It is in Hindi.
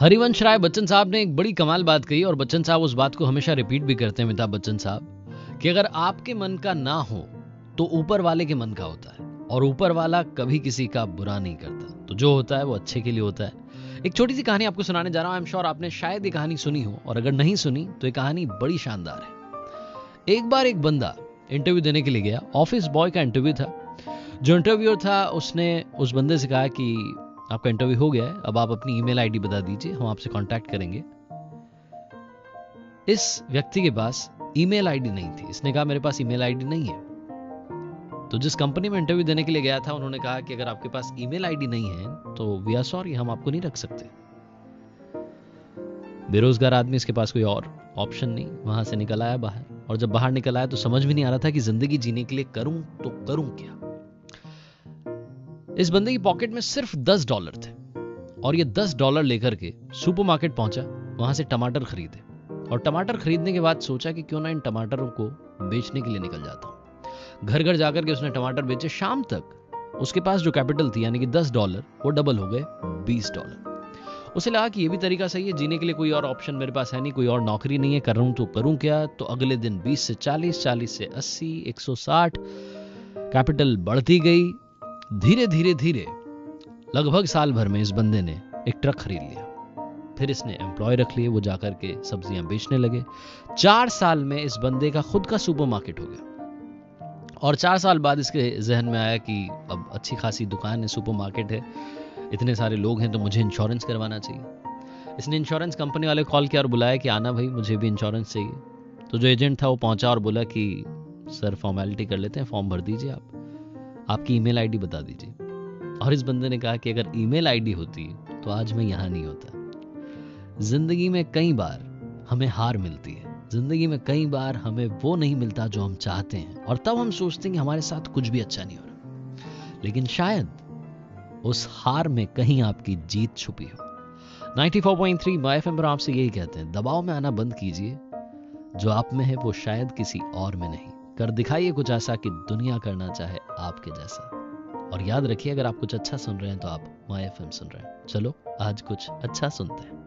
हरिवंश राय बच्चन साहब ने एक बड़ी कमाल बात कही और बच्चन साहब उस बात को हमेशा रिपीट भी करते हैं अमिताभ बच्चन साहब, कि अगर आपके मन का ना हो तो ऊपर वाले के मन का होता है और ऊपर वाला कभी किसी का बुरा नहीं करता। तो जो होता है, वो अच्छे के लिए होता है। एक छोटी सी कहानी आपको सुनाने जा रहा हूँ। आई एम श्योर आपने शायद ये कहानी सुनी हो, और अगर नहीं सुनी तो ये कहानी बड़ी शानदार है। एक बार एक बंदा इंटरव्यू देने के लिए गया। ऑफ़िस बॉय का इंटरव्यू था। जो इंटरव्यूअर था, उसने उस बंदे से कहा कि आपका इंटरव्यू हो गया है, अब आप अपनी ईमेल आईडी बता दीजिए, हम आपसे कांटेक्ट करेंगे। इस व्यक्ति के पास ईमेल आईडी नहीं थी। इसने कहा, मेरे पास ईमेल आईडी नहीं है। तो जिस कंपनी में इंटरव्यू देने के लिए गया था, उन्होंने कहा कि अगर आपके पास ईमेल आईडी नहीं है तो वी आर सॉरी हम आपको नहीं रख सकते। बेरोजगार आदमी, इसके पास कोई और ऑप्शन नहीं। वहाँ से निकल आया बाहर। और जब बाहर निकल आया तो समझ भी नहीं आ रहा था कि ज़िंदगी जीने के लिए करूँ तो करूँ क्या? इस बंदे की पॉकेट में सिर्फ़ दस डॉलर थे। और ये दस डॉलर लेकर के सुपरमार्केट पहुँचा, वहाँ से टमाटर खरीदे। और टमाटर खरीदने के बाद सोचा कि क्यों ना इन टमाटरों को बेचने के लिए निकल जाता हूँ। घर घर जाकर के उसने टमाटर बेचे। शाम तक उसके पास जो कैपिटल थी, यानी कि दस डॉलर, वो डबल हो गए बीस डॉलर। उसे लगा कि ये भी तरीका सही है, जीने के लिए कोई और ऑप्शन मेरे पास है नहीं, कोई और नौकरी नहीं है, कर रहा हूँ तो करूँ क्या? तो अगले दिन 20 से 40 40 से 80 160 कैपिटल बढ़ती गई। धीरे धीरे धीरे लगभग साल भर में इस बंदे ने एक ट्रक खरीद लिया। फिर इसने एम्प्लॉय रख लिए, वो जाकर के सब्ज़ियाँ बेचने लगे। चार साल में इस बंदे का खुद का सुपरमार्केट हो गया। और चार साल बाद इसके जहन में आया कि अब अच्छी खासी दुकान है सुपरमार्केट है। इतने सारे लोग हैं तो मुझे इंश्योरेंस करवाना चाहिए। इसने इंश्योरेंस कंपनी वाले कॉल किया और बुलाया कि आना भाई, मुझे भी इंश्योरेंस चाहिए। तो जो एजेंट था वो पहुँचा और बोला कि, सर फॉर्मेलिटी कर लेते हैं फॉर्म भर दीजिए आप। आपकी ईमेल आईडी बता दीजिए। और इस बंदे ने कहा कि अगर ईमेल आईडी होती तो आज मैं यहाँ नहीं होता। ज़िंदगी में कई बार हमें हार मिलती है। ज़िंदगी में कई बार हमें वो नहीं मिलता जो हम चाहते हैं। और तब हम सोचते हैं कि हमारे साथ कुछ भी अच्छा नहीं हो रहा। लेकिन शायद उस हार में कहीं आपकी जीत छुपी हो। 94.3 माय एफएम पर आपसे यही कहते हैं, दबाव में आना बंद कीजिए। जो आप में है, वो शायद किसी और में नहीं। कर दिखाइए कुछ ऐसा कि दुनिया करना चाहे आपके जैसा। और याद रखिए, अगर आप कुछ अच्छा सुन रहे हैं तो आप माई एफ़ सुन रहे हैं। चलो, आज कुछ अच्छा सुनते हैं।